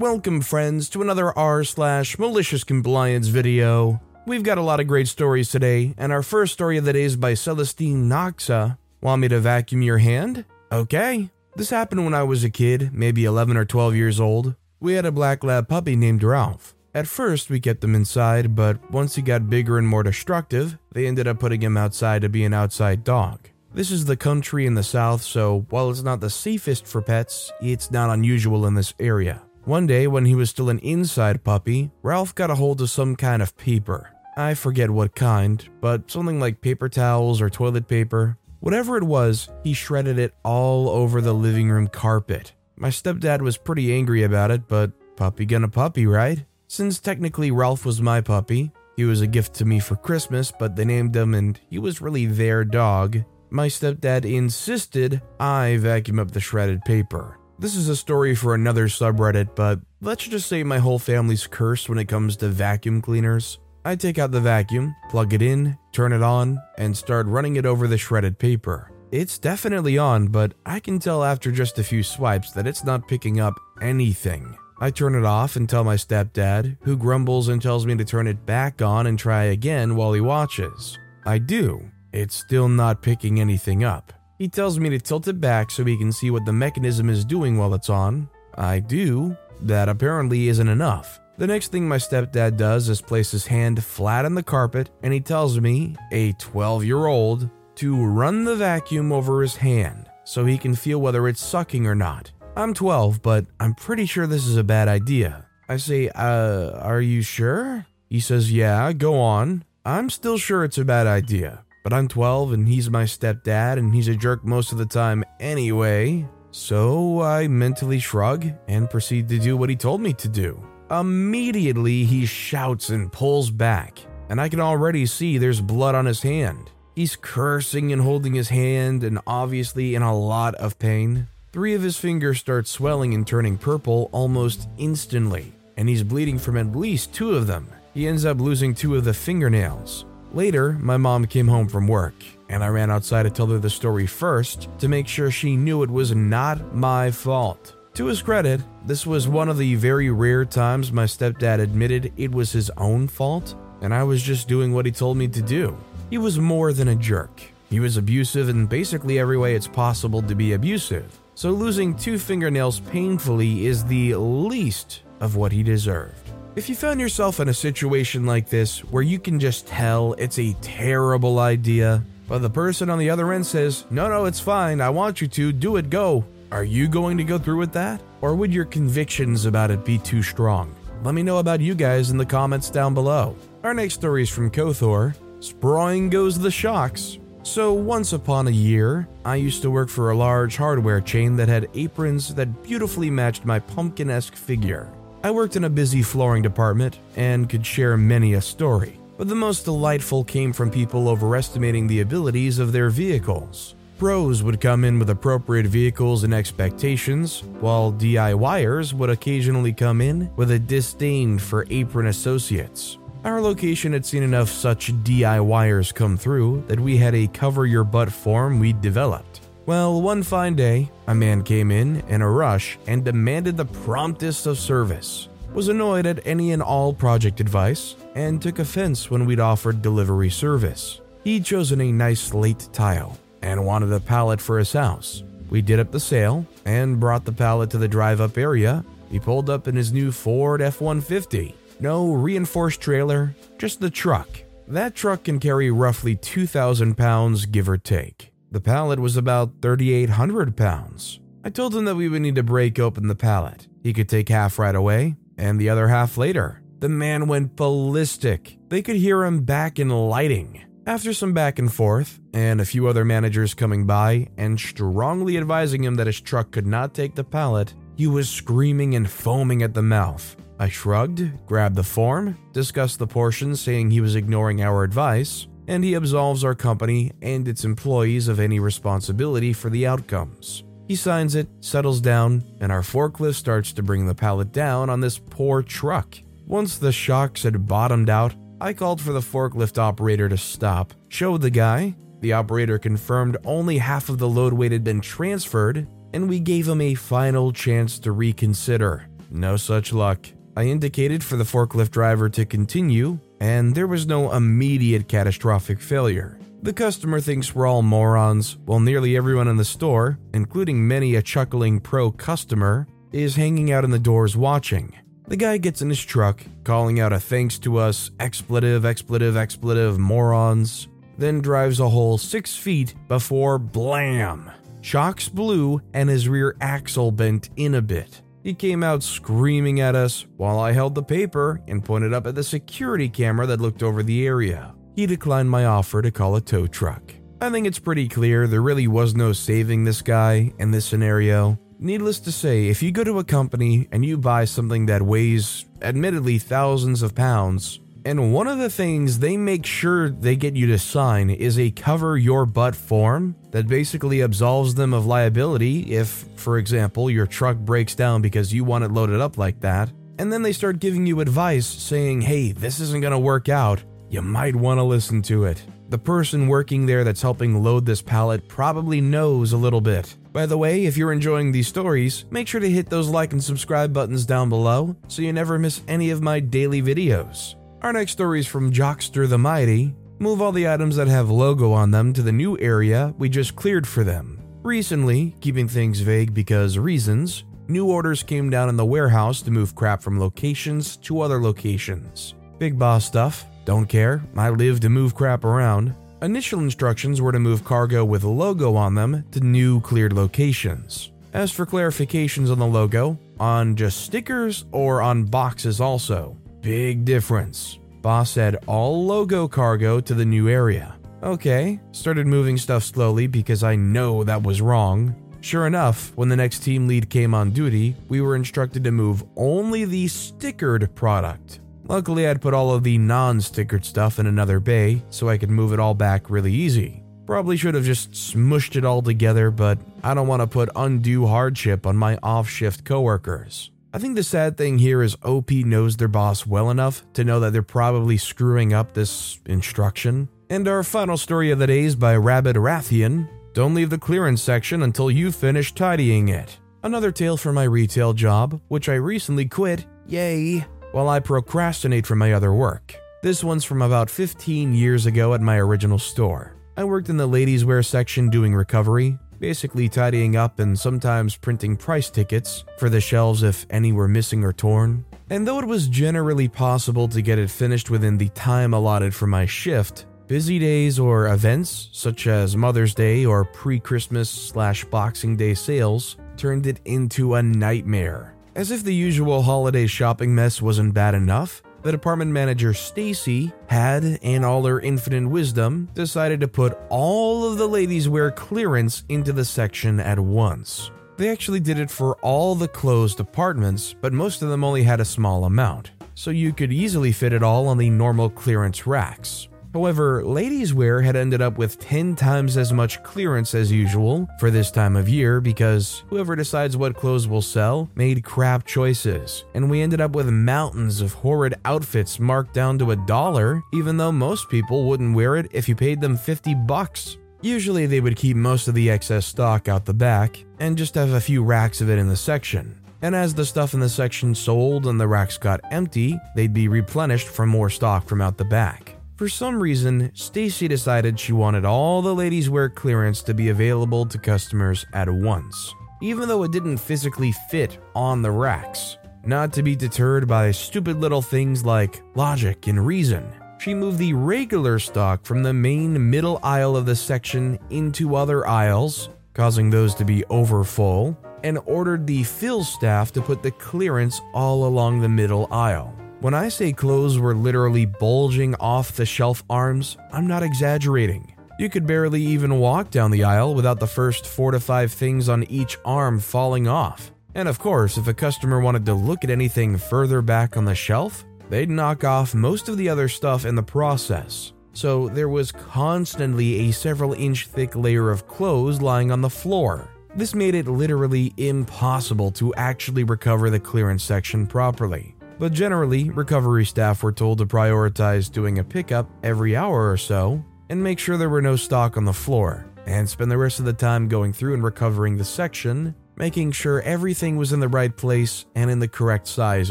Welcome, friends, to another r slash malicious compliance video. We've got a lot of great stories today, and our first story of the day is by Celestine Noxa. Want me to vacuum your hand? Okay. This happened when I was a kid, maybe 11 or 12 years old. We had a black lab puppy named Ralph. At first, we kept him inside, but once he got bigger and more destructive, they ended up putting him outside to be an outside dog. This is the country in the south, so while it's not the safest for pets, it's not unusual in this area. One day, when he was still an inside puppy, Ralph got a hold of some kind of paper. I forget what kind, but something like paper towels or toilet paper. Whatever it was, he shredded it all over the living room carpet. My stepdad was pretty angry about it, but puppy gonna puppy, right? Since technically Ralph was my puppy, he was a gift to me for Christmas, but they named him and he was really their dog. My stepdad insisted I vacuum up the shredded paper. This is a story for another subreddit, but let's just say my whole family's cursed when it comes to vacuum cleaners. I take out the vacuum, plug it in, turn it on, and start running it over the shredded paper. It's definitely on, but I can tell after just a few swipes that it's not picking up anything. I turn it off and tell my stepdad, who grumbles and tells me to turn it back on and try again while he watches. I do. It's still not picking anything up. He tells me to tilt it back so he can see what the mechanism is doing while it's on. I do. That apparently isn't enough. The next thing my stepdad does is place his hand flat on the carpet and he tells me, a 12 year old, to run the vacuum over his hand so he can feel whether it's sucking or not. I'm 12, but I'm pretty sure this is a bad idea. I say, uh, are you sure? He says, yeah, go on. I'm still sure it's a bad idea. But I'm 12 and he's my stepdad and he's a jerk most of the time anyway. So I mentally shrug and proceed to do what he told me to do. Immediately he shouts and pulls back, and I can already see there's blood on his hand. He's cursing and holding his hand and obviously in a lot of pain. Three of his fingers start swelling and turning purple almost instantly, and he's bleeding from at least two of them. He ends up losing two of the fingernails. Later, my mom came home from work, and I ran outside to tell her the story first to make sure she knew it was not my fault. To his credit, this was one of the very rare times my stepdad admitted it was his own fault, and I was just doing what he told me to do. He was more than a jerk. He was abusive in basically every way it's possible to be abusive, so losing two fingernails painfully is the least of what he deserved. If you found yourself in a situation like this where you can just tell it's a terrible idea, but the person on the other end says, No, no, it's fine, I want you to, do it, go. Are you going to go through with that? Or would your convictions about it be too strong? Let me know about you guys in the comments down below. Our next story is from Kothor. Sprawling goes the shocks. So, once upon a year, I used to work for a large hardware chain that had aprons that beautifully matched my pumpkin esque figure. I worked in a busy flooring department and could share many a story, but the most delightful came from people overestimating the abilities of their vehicles. Pros would come in with appropriate vehicles and expectations, while DIYers would occasionally come in with a disdain for apron associates. Our location had seen enough such DIYers come through that we had a cover your butt form we'd developed. Well, one fine day, a man came in in a rush and demanded the promptest of service. Was annoyed at any and all project advice and took offense when we'd offered delivery service. He'd chosen a nice slate tile and wanted a pallet for his house. We did up the sale and brought the pallet to the drive up area. He pulled up in his new Ford F 150. No reinforced trailer, just the truck. That truck can carry roughly 2,000 pounds, give or take. The pallet was about 3,800 pounds. I told him that we would need to break open the pallet. He could take half right away and the other half later. The man went ballistic. They could hear him back in lighting. After some back and forth, and a few other managers coming by and strongly advising him that his truck could not take the pallet, he was screaming and foaming at the mouth. I shrugged, grabbed the form, discussed the portions, saying he was ignoring our advice, and he absolves our company and its employees of any responsibility for the outcomes. He signs it, settles down, and our forklift starts to bring the pallet down on this poor truck. Once the shocks had bottomed out, I called for the forklift operator to stop, showed the guy. The operator confirmed only half of the load weight had been transferred, and we gave him a final chance to reconsider. No such luck. I indicated for the forklift driver to continue, and there was no immediate catastrophic failure. The customer thinks we're all morons, while nearly everyone in the store, including many a chuckling pro customer, is hanging out in the doors watching. The guy gets in his truck, calling out a thanks to us, expletive, expletive, expletive, morons, then drives a whole six feet before blam! Shocks blew and his rear axle bent in a bit. He came out screaming at us while I held the paper and pointed up at the security camera that looked over the area. He declined my offer to call a tow truck. I think it's pretty clear there really was no saving this guy in this scenario. Needless to say, if you go to a company and you buy something that weighs, admittedly, thousands of pounds, and one of the things they make sure they get you to sign is a cover your butt form that basically absolves them of liability if, for example, your truck breaks down because you want it loaded up like that, and then they start giving you advice saying, hey, this isn't gonna work out, you might wanna listen to it. The person working there that's helping load this pallet probably knows a little bit. By the way, if you're enjoying these stories, make sure to hit those like and subscribe buttons down below so you never miss any of my daily videos. Our next story is from Jockster the Mighty. Move all the items that have logo on them to the new area we just cleared for them. Recently, keeping things vague because reasons, new orders came down in the warehouse to move crap from locations to other locations. Big boss stuff, don't care, I live to move crap around. Initial instructions were to move cargo with a logo on them to new cleared locations. As for clarifications on the logo, on just stickers or on boxes also. Big difference. Boss said all logo cargo to the new area. Okay, started moving stuff slowly because I know that was wrong. Sure enough, when the next team lead came on duty, we were instructed to move only the stickered product. Luckily, I'd put all of the non stickered stuff in another bay so I could move it all back really easy. Probably should have just smushed it all together, but I don't want to put undue hardship on my off shift coworkers. I think the sad thing here is OP knows their boss well enough to know that they're probably screwing up this instruction. And our final story of the day is by Rabid Rathian. Don't leave the clearance section until you finish tidying it. Another tale from my retail job, which I recently quit. Yay! while I procrastinate from my other work. This one's from about 15 years ago at my original store. I worked in the ladies' wear section doing recovery, basically tidying up and sometimes printing price tickets for the shelves if any were missing or torn. And though it was generally possible to get it finished within the time allotted for my shift, busy days or events such as Mother's Day or pre Christmas slash Boxing Day sales turned it into a nightmare. As if the usual holiday shopping mess wasn't bad enough, the department manager Stacy had, in all her infinite wisdom, decided to put all of the ladies' wear clearance into the section at once. They actually did it for all the closed departments, but most of them only had a small amount, so you could easily fit it all on the normal clearance racks. However, ladies' wear had ended up with 10 times as much clearance as usual for this time of year because whoever decides what clothes will sell made crap choices, and we ended up with mountains of horrid outfits marked down to a dollar, even though most people wouldn't wear it if you paid them 50 bucks. Usually, they would keep most of the excess stock out the back and just have a few racks of it in the section. And as the stuff in the section sold and the racks got empty, they'd be replenished for more stock from out the back. For some reason, Stacy decided she wanted all the ladies' wear clearance to be available to customers at once, even though it didn't physically fit on the racks. Not to be deterred by stupid little things like logic and reason, she moved the regular stock from the main middle aisle of the section into other aisles, causing those to be overfull, and ordered the fill staff to put the clearance all along the middle aisle. When I say clothes were literally bulging off the shelf arms, I'm not exaggerating. You could barely even walk down the aisle without the first four to five things on each arm falling off. And of course, if a customer wanted to look at anything further back on the shelf, they'd knock off most of the other stuff in the process. So there was constantly a several inch thick layer of clothes lying on the floor. This made it literally impossible to actually recover the clearance section properly. But generally, recovery staff were told to prioritize doing a pickup every hour or so and make sure there were no stock on the floor, and spend the rest of the time going through and recovering the section, making sure everything was in the right place and in the correct size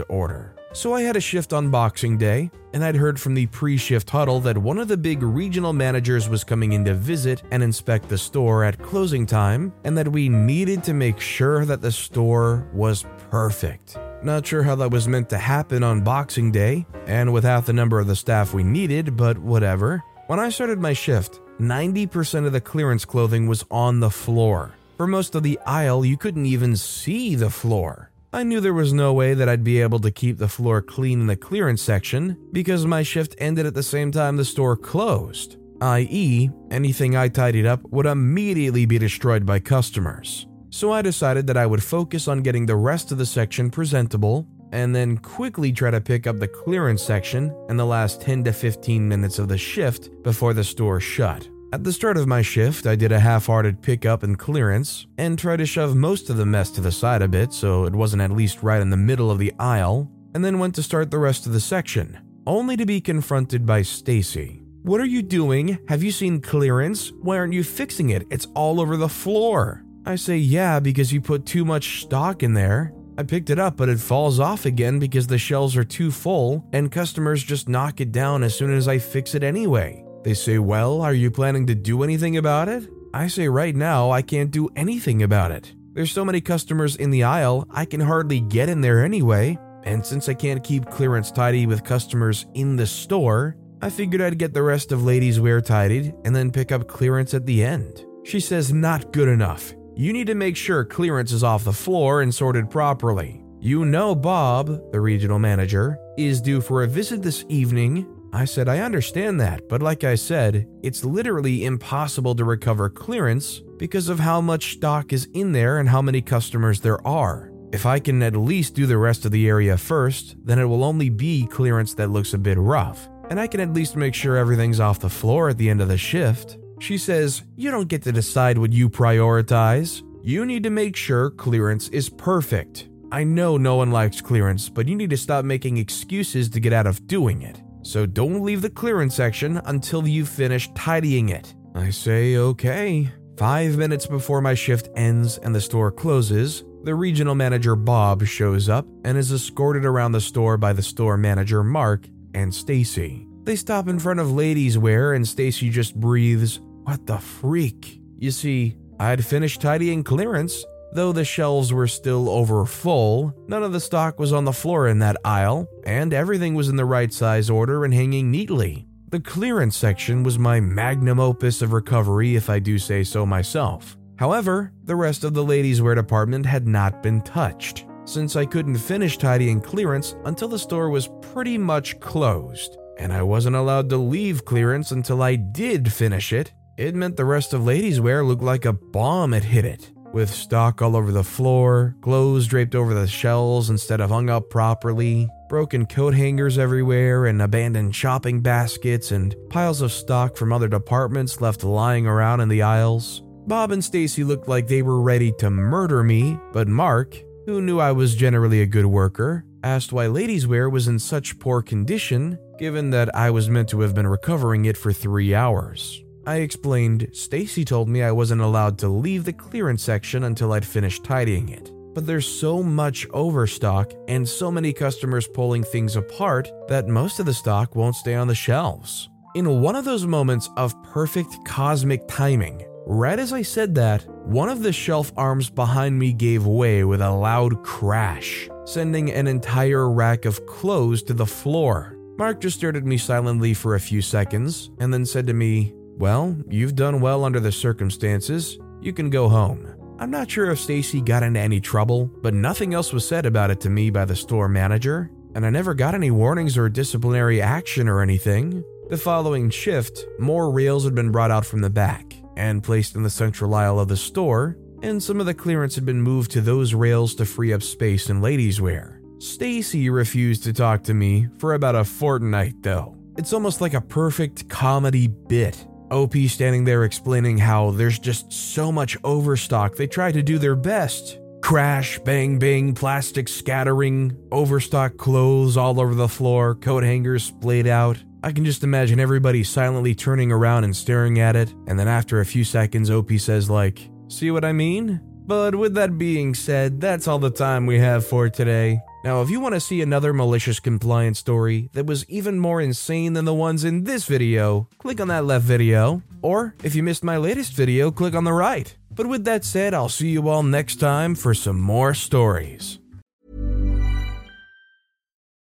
order. So I had a shift on Boxing Day, and I'd heard from the pre shift huddle that one of the big regional managers was coming in to visit and inspect the store at closing time, and that we needed to make sure that the store was perfect. Not sure how that was meant to happen on Boxing Day, and with half the number of the staff we needed, but whatever. When I started my shift, 90% of the clearance clothing was on the floor. For most of the aisle, you couldn't even see the floor. I knew there was no way that I'd be able to keep the floor clean in the clearance section because my shift ended at the same time the store closed, i.e., anything I tidied up would immediately be destroyed by customers. So I decided that I would focus on getting the rest of the section presentable and then quickly try to pick up the clearance section in the last 10 to 15 minutes of the shift before the store shut. At the start of my shift, I did a half hearted pickup and clearance, and tried to shove most of the mess to the side a bit so it wasn't at least right in the middle of the aisle, and then went to start the rest of the section, only to be confronted by Stacy. What are you doing? Have you seen clearance? Why aren't you fixing it? It's all over the floor. I say, yeah, because you put too much stock in there. I picked it up, but it falls off again because the shelves are too full, and customers just knock it down as soon as I fix it anyway. They say, Well, are you planning to do anything about it? I say, Right now, I can't do anything about it. There's so many customers in the aisle, I can hardly get in there anyway. And since I can't keep clearance tidy with customers in the store, I figured I'd get the rest of ladies' wear tidied and then pick up clearance at the end. She says, Not good enough. You need to make sure clearance is off the floor and sorted properly. You know Bob, the regional manager, is due for a visit this evening I said, I understand that, but like I said, it's literally impossible to recover clearance because of how much stock is in there and how many customers there are. If I can at least do the rest of the area first, then it will only be clearance that looks a bit rough, and I can at least make sure everything's off the floor at the end of the shift. She says, You don't get to decide what you prioritize. You need to make sure clearance is perfect. I know no one likes clearance, but you need to stop making excuses to get out of doing it so don't leave the clearance section until you've finished tidying it. I say, okay. Five minutes before my shift ends and the store closes, the regional manager Bob shows up and is escorted around the store by the store manager Mark and Stacy. They stop in front of ladies' wear and Stacy just breathes, "What the freak?" You see, I'd finished tidying clearance Though the shelves were still over full, none of the stock was on the floor in that aisle, and everything was in the right size order and hanging neatly. The clearance section was my magnum opus of recovery, if I do say so myself. However, the rest of the ladies' wear department had not been touched, since I couldn't finish tidying clearance until the store was pretty much closed, and I wasn't allowed to leave clearance until I did finish it. It meant the rest of ladies' wear looked like a bomb had hit it with stock all over the floor, clothes draped over the shelves instead of hung up properly, broken coat hangers everywhere, and abandoned shopping baskets, and piles of stock from other departments left lying around in the aisles. Bob and Stacy looked like they were ready to murder me, but Mark, who knew I was generally a good worker, asked why ladies' wear was in such poor condition, given that I was meant to have been recovering it for three hours. I explained Stacy told me I wasn't allowed to leave the clearance section until I'd finished tidying it. But there's so much overstock and so many customers pulling things apart that most of the stock won't stay on the shelves. In one of those moments of perfect cosmic timing, right as I said that, one of the shelf arms behind me gave way with a loud crash, sending an entire rack of clothes to the floor. Mark just stared at me silently for a few seconds and then said to me, well, you've done well under the circumstances. You can go home. I'm not sure if Stacy got into any trouble, but nothing else was said about it to me by the store manager. and I never got any warnings or disciplinary action or anything. The following shift, more rails had been brought out from the back and placed in the central aisle of the store, and some of the clearance had been moved to those rails to free up space in ladies' wear. Stacy refused to talk to me for about a fortnight though. It's almost like a perfect comedy bit. OP standing there explaining how there's just so much overstock, they try to do their best. Crash, bang, bang, plastic scattering, overstock clothes all over the floor, coat hangers splayed out. I can just imagine everybody silently turning around and staring at it, and then after a few seconds, OP says, like, See what I mean? But with that being said, that's all the time we have for today. Now, if you want to see another malicious compliance story that was even more insane than the ones in this video, click on that left video. Or if you missed my latest video, click on the right. But with that said, I'll see you all next time for some more stories.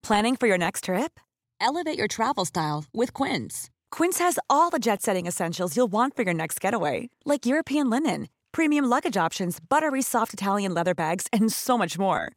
Planning for your next trip? Elevate your travel style with Quince. Quince has all the jet setting essentials you'll want for your next getaway, like European linen, premium luggage options, buttery soft Italian leather bags, and so much more